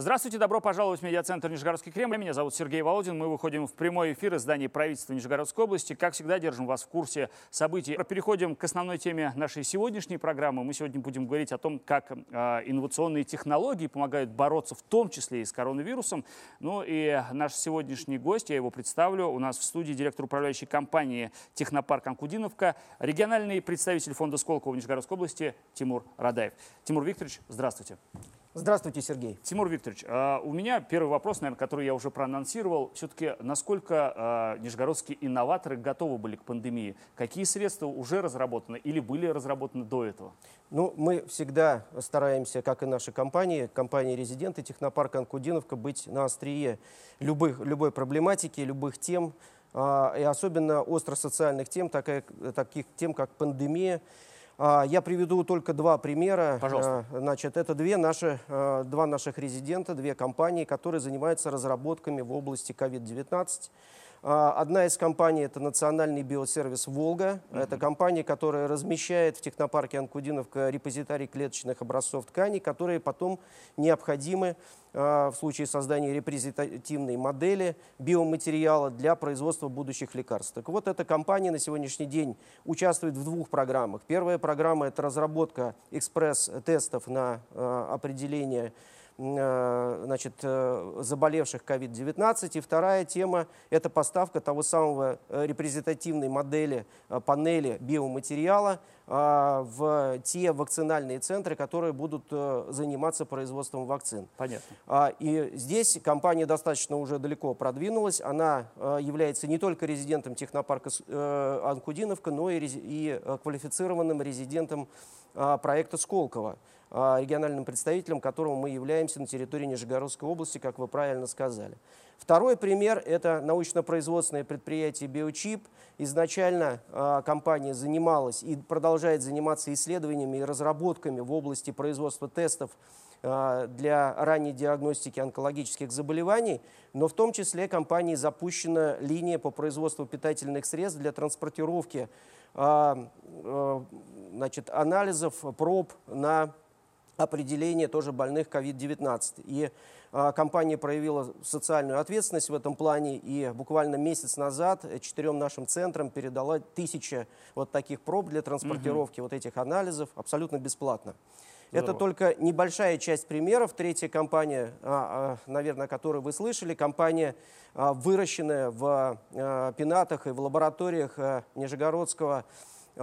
Здравствуйте, добро пожаловать в медиацентр Нижегородский Кремль. Меня зовут Сергей Володин. Мы выходим в прямой эфир из здания правительства Нижегородской области. Как всегда, держим вас в курсе событий. Переходим к основной теме нашей сегодняшней программы. Мы сегодня будем говорить о том, как э, инновационные технологии помогают бороться в том числе и с коронавирусом. Ну и наш сегодняшний гость, я его представлю, у нас в студии директор управляющей компании «Технопарк Анкудиновка», региональный представитель фонда Сколково Нижегородской области Тимур Радаев. Тимур Викторович, здравствуйте. Здравствуйте, Сергей. Тимур Викторович, а, у меня первый вопрос, наверное, который я уже проанонсировал. Все-таки насколько а, нижегородские инноваторы готовы были к пандемии? Какие средства уже разработаны или были разработаны до этого? Ну, мы всегда стараемся, как и наши компании, компании-резиденты Технопарк Анкудиновка, быть на острие любых, любой проблематики, любых тем, а, и особенно остро-социальных тем, таких тем, как пандемия, я приведу только два примера. Пожалуйста. А, значит, это две наши, а, два наших резидента, две компании, которые занимаются разработками в области COVID-19. Одна из компаний – это национальный биосервис «Волга». Mm -hmm. Это компания, которая размещает в технопарке Анкудиновка репозитарий клеточных образцов тканей, которые потом необходимы в случае создания репрезентативной модели биоматериала для производства будущих лекарств. Так вот, эта компания на сегодняшний день участвует в двух программах. Первая программа – это разработка экспресс-тестов на определение Э, значит, э, заболевших COVID-19. И вторая тема – это поставка того самого э, репрезентативной модели панели биоматериала в те вакцинальные центры, которые будут заниматься производством вакцин. Понятно. А, и здесь компания достаточно уже далеко продвинулась. Она является не только резидентом технопарка Анкудиновка, но и квалифицированным резидентом проекта Сколково. А, региональным представителем, которого мы являемся на территории Нижегородской области, как вы правильно сказали. Второй пример – это научно-производственное предприятие «Биочип». Изначально э, компания занималась и продолжает заниматься исследованиями и разработками в области производства тестов э, для ранней диагностики онкологических заболеваний, но в том числе компанией запущена линия по производству питательных средств для транспортировки э, значит, анализов, проб на определение тоже больных COVID-19. И э, компания проявила социальную ответственность в этом плане, и буквально месяц назад четырем нашим центрам передала тысяча вот таких проб для транспортировки угу. вот этих анализов абсолютно бесплатно. Здорово. Это только небольшая часть примеров. Третья компания, а, а, наверное, о которой вы слышали, компания, выращенная в пенатах и в лабораториях Нижегородского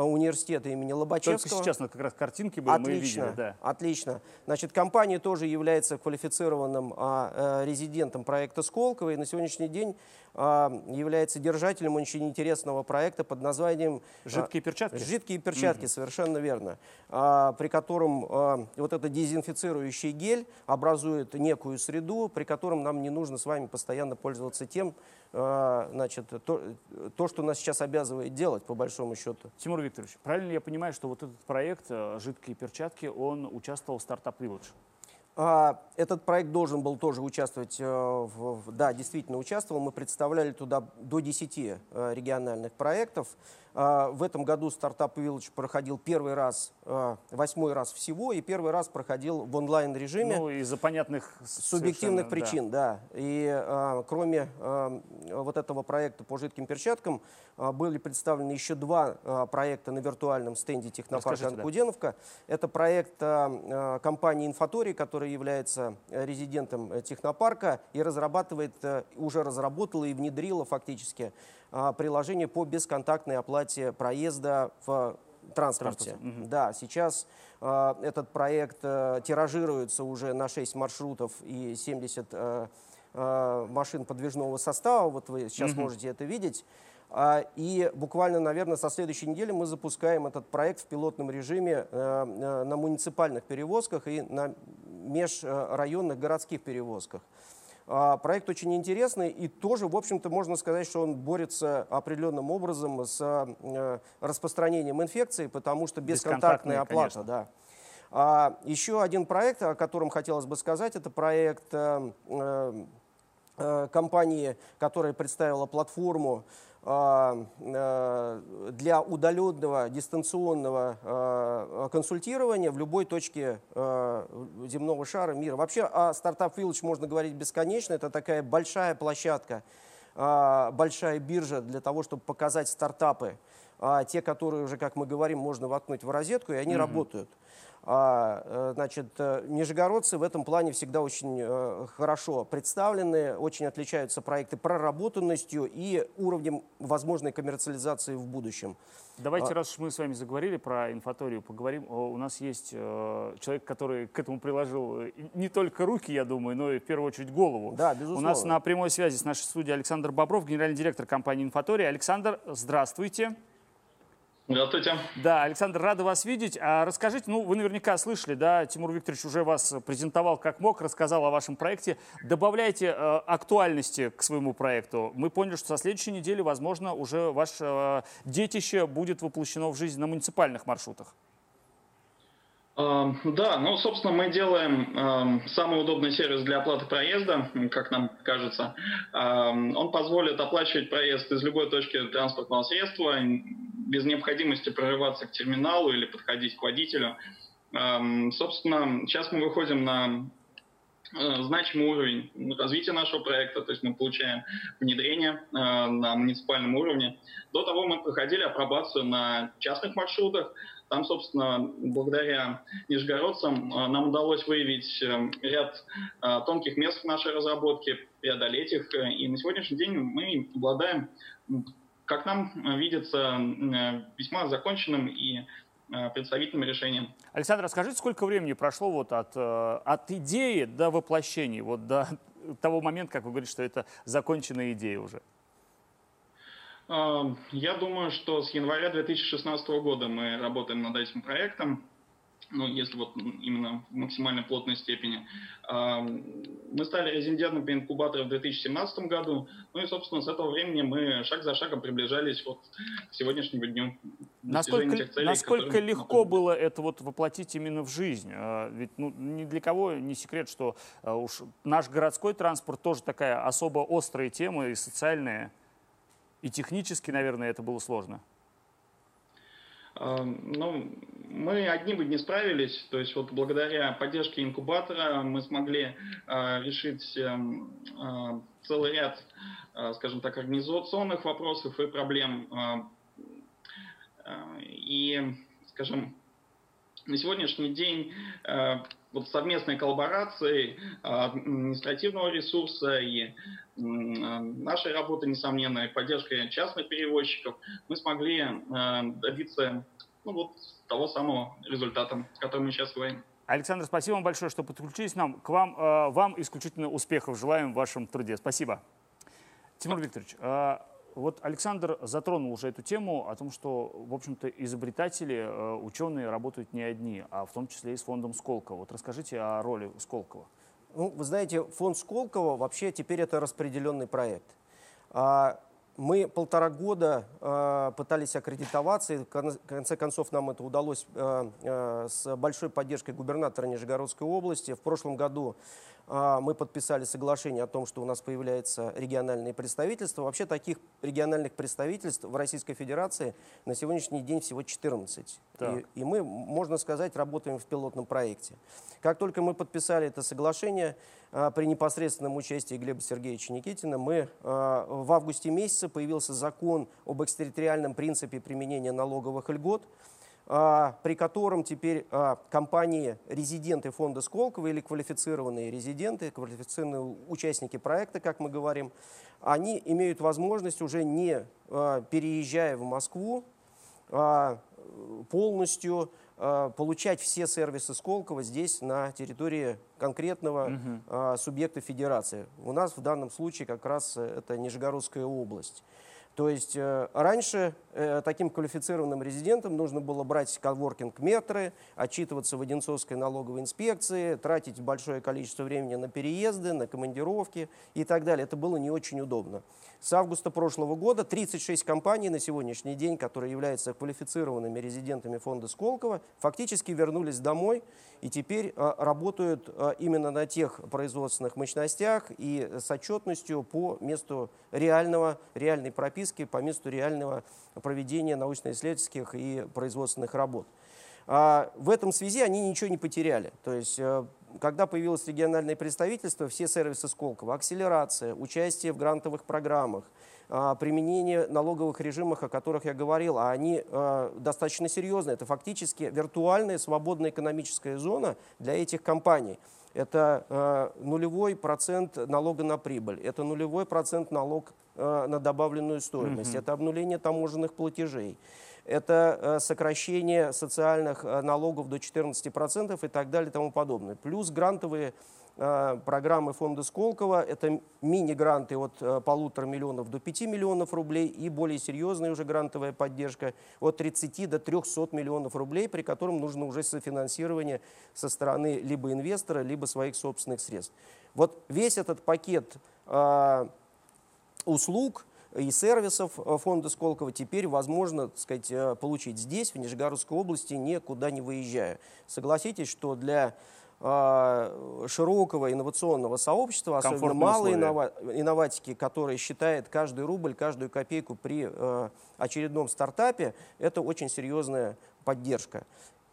университета имени Лобачевского. Только сейчас как раз картинки были, отлично, мы видели. Да. Отлично. Значит, компания тоже является квалифицированным а, э, резидентом проекта Сколково и на сегодняшний день является держателем очень интересного проекта под названием а, «Жидкие перчатки». «Жидкие перчатки», mm совершенно верно. А, при котором а, вот этот дезинфицирующий гель образует некую среду, при котором нам не нужно с вами постоянно пользоваться тем, а, значит, то, то, что нас сейчас обязывает делать, по большому счету. Тимур Викторович, правильно я понимаю, что вот этот проект э, «Жидкие перчатки», он участвовал в «Стартап Village»? А, этот проект должен был тоже участвовать, э, в, да, действительно участвовал. Мы представляли туда до 10 э, региональных проектов. А, в этом году стартап Village проходил первый раз, а, восьмой раз всего, и первый раз проходил в онлайн-режиме. Ну, из-за понятных субъективных причин, да. да. И а, кроме а, вот этого проекта по жидким перчаткам а, были представлены еще два а, проекта на виртуальном стенде технопарка Анкуденовка. Да. Это проект а, компании Инфотори, которая является резидентом технопарка и разрабатывает, уже разработала и внедрила фактически приложение по бесконтактной оплате проезда в транспорте. Угу. Да, сейчас э, этот проект э, тиражируется уже на 6 маршрутов и 70 э, э, машин подвижного состава. Вот вы сейчас угу. можете это видеть. А, и буквально, наверное, со следующей недели мы запускаем этот проект в пилотном режиме э, на муниципальных перевозках и на межрайонных городских перевозках. А, проект очень интересный и тоже, в общем-то, можно сказать, что он борется определенным образом с э, распространением инфекции, потому что бесконтактная оплата. Да. А, еще один проект, о котором хотелось бы сказать, это проект э, э, компании, которая представила платформу для удаленного дистанционного консультирования в любой точке земного шара мира. Вообще о Startup Village можно говорить бесконечно. Это такая большая площадка, большая биржа для того, чтобы показать стартапы а те, которые уже, как мы говорим, можно воткнуть в розетку, и они mm-hmm. работают. А, э, значит, э, нижегородцы в этом плане всегда очень э, хорошо представлены, очень отличаются проекты проработанностью и уровнем возможной коммерциализации в будущем. Давайте, а... раз уж мы с вами заговорили про инфаторию, поговорим. У нас есть человек, который к этому приложил не только руки, я думаю, но и в первую очередь голову. Да, безусловно. У нас на прямой связи с нашей студией Александр Бобров, генеральный директор компании «Инфатория». Александр, здравствуйте. Здравствуйте. Да, Александр, рада вас видеть. А расскажите, ну, вы наверняка слышали, да, Тимур Викторович уже вас презентовал как мог, рассказал о вашем проекте. Добавляйте э, актуальности к своему проекту. Мы поняли, что со следующей недели, возможно, уже ваше э, детище будет воплощено в жизнь на муниципальных маршрутах. Да, ну, собственно, мы делаем э, самый удобный сервис для оплаты проезда, как нам кажется. Э, он позволит оплачивать проезд из любой точки транспортного средства без необходимости прорываться к терминалу или подходить к водителю. Собственно, сейчас мы выходим на э, значимый уровень развития нашего проекта, то есть мы получаем внедрение э, на муниципальном уровне. До того мы проходили апробацию на частных маршрутах, там, собственно, благодаря нижегородцам э, нам удалось выявить э, ряд э, тонких мест в нашей разработке, преодолеть их. И на сегодняшний день мы обладаем, как нам видится, весьма законченным и представительным решением. Александр, расскажите, сколько времени прошло вот от, от идеи до воплощения, вот до того момента, как вы говорите, что это законченная идея уже? Я думаю, что с января 2016 года мы работаем над этим проектом. Ну, если вот именно в максимально плотной степени. Мы стали резидентом инкубатора в 2017 году. Ну и, собственно, с этого времени мы шаг за шагом приближались вот к сегодняшнему дню. Насколько, целей, насколько легко мы... было это вот воплотить именно в жизнь? А, ведь ну, ни для кого не секрет, что а, уж наш городской транспорт тоже такая особо острая тема и социальная. И технически, наверное, это было сложно. Ну, мы одни бы не справились, то есть вот благодаря поддержке инкубатора мы смогли э, решить э, целый ряд, э, скажем так, организационных вопросов и проблем. И, скажем, на сегодняшний день вот совместной коллаборации административного ресурса и нашей работы, несомненно, и поддержкой частных перевозчиков, мы смогли добиться ну, вот, того самого результата, о котором мы сейчас говорим. Александр, спасибо вам большое, что подключились нам. К вам, вам исключительно успехов желаем в вашем труде. Спасибо. Тимур Викторович, вот Александр затронул уже эту тему о том, что, в общем-то, изобретатели, э, ученые работают не одни, а в том числе и с фондом Сколково. Вот расскажите о роли Сколково. Ну, вы знаете, фонд Сколково вообще теперь это распределенный проект. А, мы полтора года э, пытались аккредитоваться, и в конце концов нам это удалось э, с большой поддержкой губернатора Нижегородской области. В прошлом году мы подписали соглашение о том, что у нас появляется региональные представительства. Вообще таких региональных представительств в Российской Федерации на сегодняшний день всего 14. И, и мы, можно сказать, работаем в пилотном проекте. Как только мы подписали это соглашение, а, при непосредственном участии Глеба Сергеевича Никитина, мы а, в августе месяце появился закон об экстерриториальном принципе применения налоговых льгот, а, при котором теперь а, компании, резиденты фонда Сколково или квалифицированные резиденты, квалифицированные участники проекта, как мы говорим, они имеют возможность уже не а, переезжая в Москву, полностью получать все сервисы Сколково здесь, на территории конкретного угу. субъекта федерации. У нас в данном случае как раз это Нижегородская область. То есть э, раньше э, таким квалифицированным резидентам нужно было брать коворкинг-метры, отчитываться в Одинцовской налоговой инспекции, тратить большое количество времени на переезды, на командировки и так далее. Это было не очень удобно. С августа прошлого года 36 компаний на сегодняшний день, которые являются квалифицированными резидентами фонда Сколково, фактически вернулись домой и теперь э, работают именно на тех производственных мощностях и с отчетностью по месту реального, реальной прописки, по месту реального проведения научно-исследовательских и производственных работ. А в этом связи они ничего не потеряли. То есть, э, когда появилось региональное представительство, все сервисы Сколково, акселерация, участие в грантовых программах, а, применение налоговых режимов, о которых я говорил, а они а, достаточно серьезные. Это фактически виртуальная свободная экономическая зона для этих компаний. Это э, нулевой процент налога на прибыль, это нулевой процент налог э, на добавленную стоимость, mm-hmm. это обнуление таможенных платежей, это э, сокращение социальных э, налогов до 14% и так далее и тому подобное. Плюс грантовые э, программы фонда Сколково, это мини-гранты от полутора миллионов до 5 миллионов рублей и более серьезная уже грантовая поддержка от 30 до 300 миллионов рублей, при котором нужно уже софинансирование со стороны либо инвестора, либо своих собственных средств. Вот весь этот пакет услуг – и сервисов э, фонда Сколково теперь возможно так сказать, э, получить здесь, в Нижегородской области, никуда не выезжая. Согласитесь, что для э, широкого инновационного сообщества, особенно малой иннова инноватики, которая считает каждый рубль, каждую копейку при э, очередном стартапе, это очень серьезная поддержка.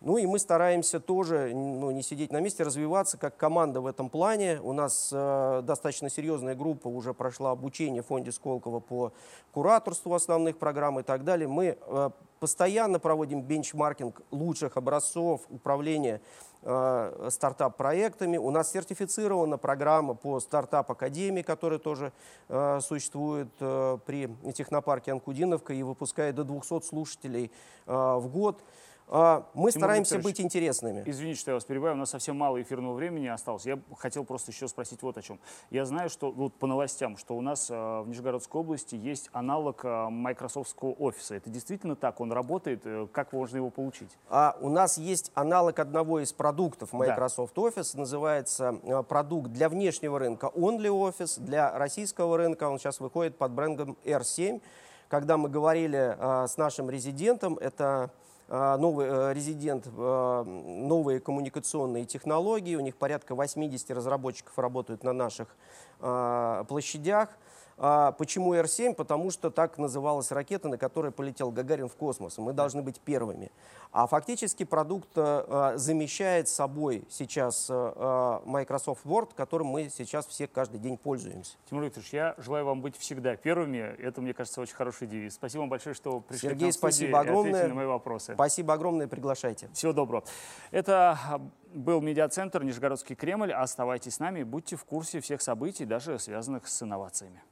Ну и мы стараемся тоже ну, не сидеть на месте, развиваться как команда в этом плане. У нас э, достаточно серьезная группа уже прошла обучение в фонде Сколково по кураторству основных программ и так далее. Мы э, постоянно проводим бенчмаркинг лучших образцов управления э, стартап-проектами. У нас сертифицирована программа по стартап-академии, которая тоже э, существует э, при технопарке Анкудиновка и выпускает до 200 слушателей э, в год. А, мы Тимур стараемся быть интересными. Извините, что я вас перебиваю, у нас совсем мало эфирного времени осталось. Я хотел просто еще спросить вот о чем. Я знаю, что вот по новостям, что у нас э, в Нижегородской области есть аналог э, Microsoftского офиса. Это действительно так? Он работает? Э, как можно его получить? А, у нас есть аналог одного из продуктов Microsoft да. Office. Называется продукт для внешнего рынка Only Office. Для российского рынка он сейчас выходит под брендом R7. Когда мы говорили э, с нашим резидентом, это а, новый э, резидент, а, новые коммуникационные технологии. У них порядка 80 разработчиков работают на наших а, площадях. А, почему Р-7? Потому что так называлась ракета, на которой полетел Гагарин в космос. Мы должны быть первыми. А фактически продукт а, замещает собой сейчас а, Microsoft Word, которым мы сейчас все каждый день пользуемся. Тимур Викторович, я желаю вам быть всегда первыми. Это, мне кажется, очень хороший девиз. Спасибо вам большое, что пришли Сергей, к нам спасибо огромное. на мои вопросы. Спасибо огромное, приглашайте. Всего доброго. Это был медиацентр Нижегородский Кремль. Оставайтесь с нами, будьте в курсе всех событий, даже связанных с инновациями.